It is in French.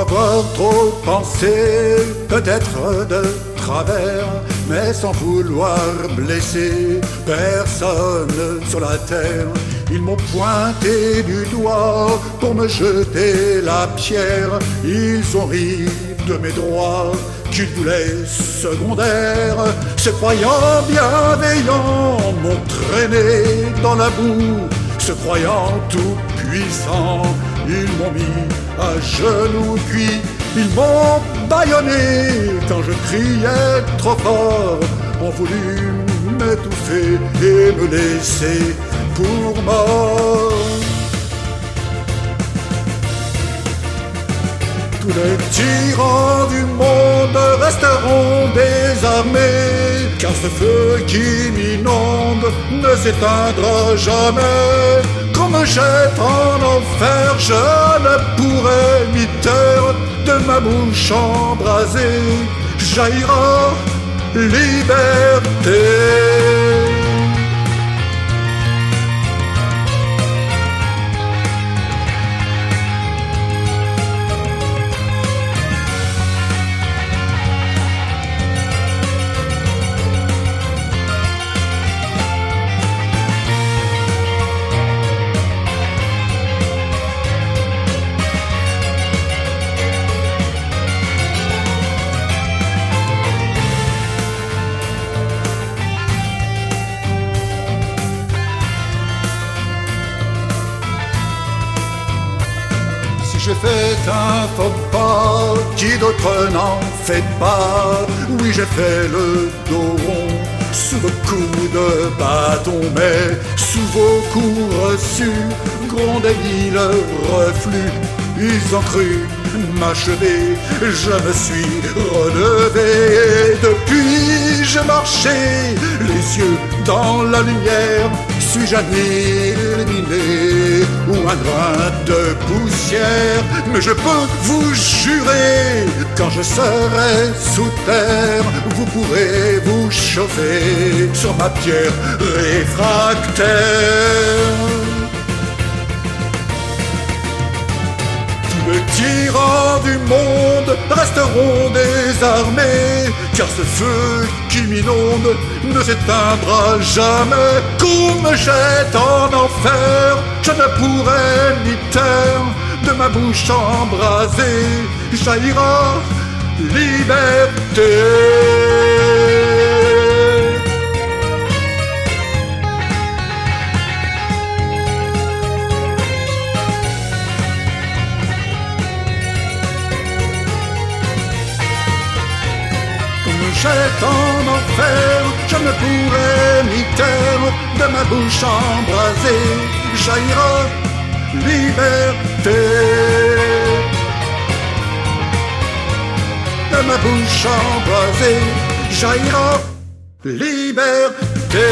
Avoir trop pensé, peut-être de travers, mais sans vouloir blesser personne sur la terre. Ils m'ont pointé du doigt pour me jeter la pierre. Ils ont ri de mes droits qu'ils voulaient secondaires. Se croyant bienveillants m'ont traîné dans la boue. Se croyant tout puissant, ils m'ont mis à genoux puis ils m'ont bâillonné quand je criais trop fort. Ont voulu m'étouffer et me laisser pour mort. Les tyrans du monde resteront désarmés, car ce feu qui m'inonde ne s'éteindra jamais. Qu'on me jette en enfer, je ne pourrai m'y de ma bouche embrasée jaillira liberté. Fait un faux pas qui d'autres n'en fait pas. Oui, j'ai fait le dos rond sous vos coups de bâton, mais sous vos coups reçus grondaient le reflux. Ils ont cru m'achever, je me suis relevé. Depuis, j'ai marché les yeux dans la lumière. Suis-je éliminé ou un grain de poussière Mais je peux vous jurer, quand je serai sous terre, vous pourrez vous chauffer sur ma pierre réfractaire. Les tyrans du monde resteront désarmés, car ce feu qui m'inonde ne s'éteindra jamais. Qu'on me jette en enfer, je ne pourrai ni taire. De ma bouche embrasée jaillira liberté. En enfer, je ne pourrai m'y taire, de ma bouche embrasée jaillira liberté. De ma bouche embrasée jaillira liberté.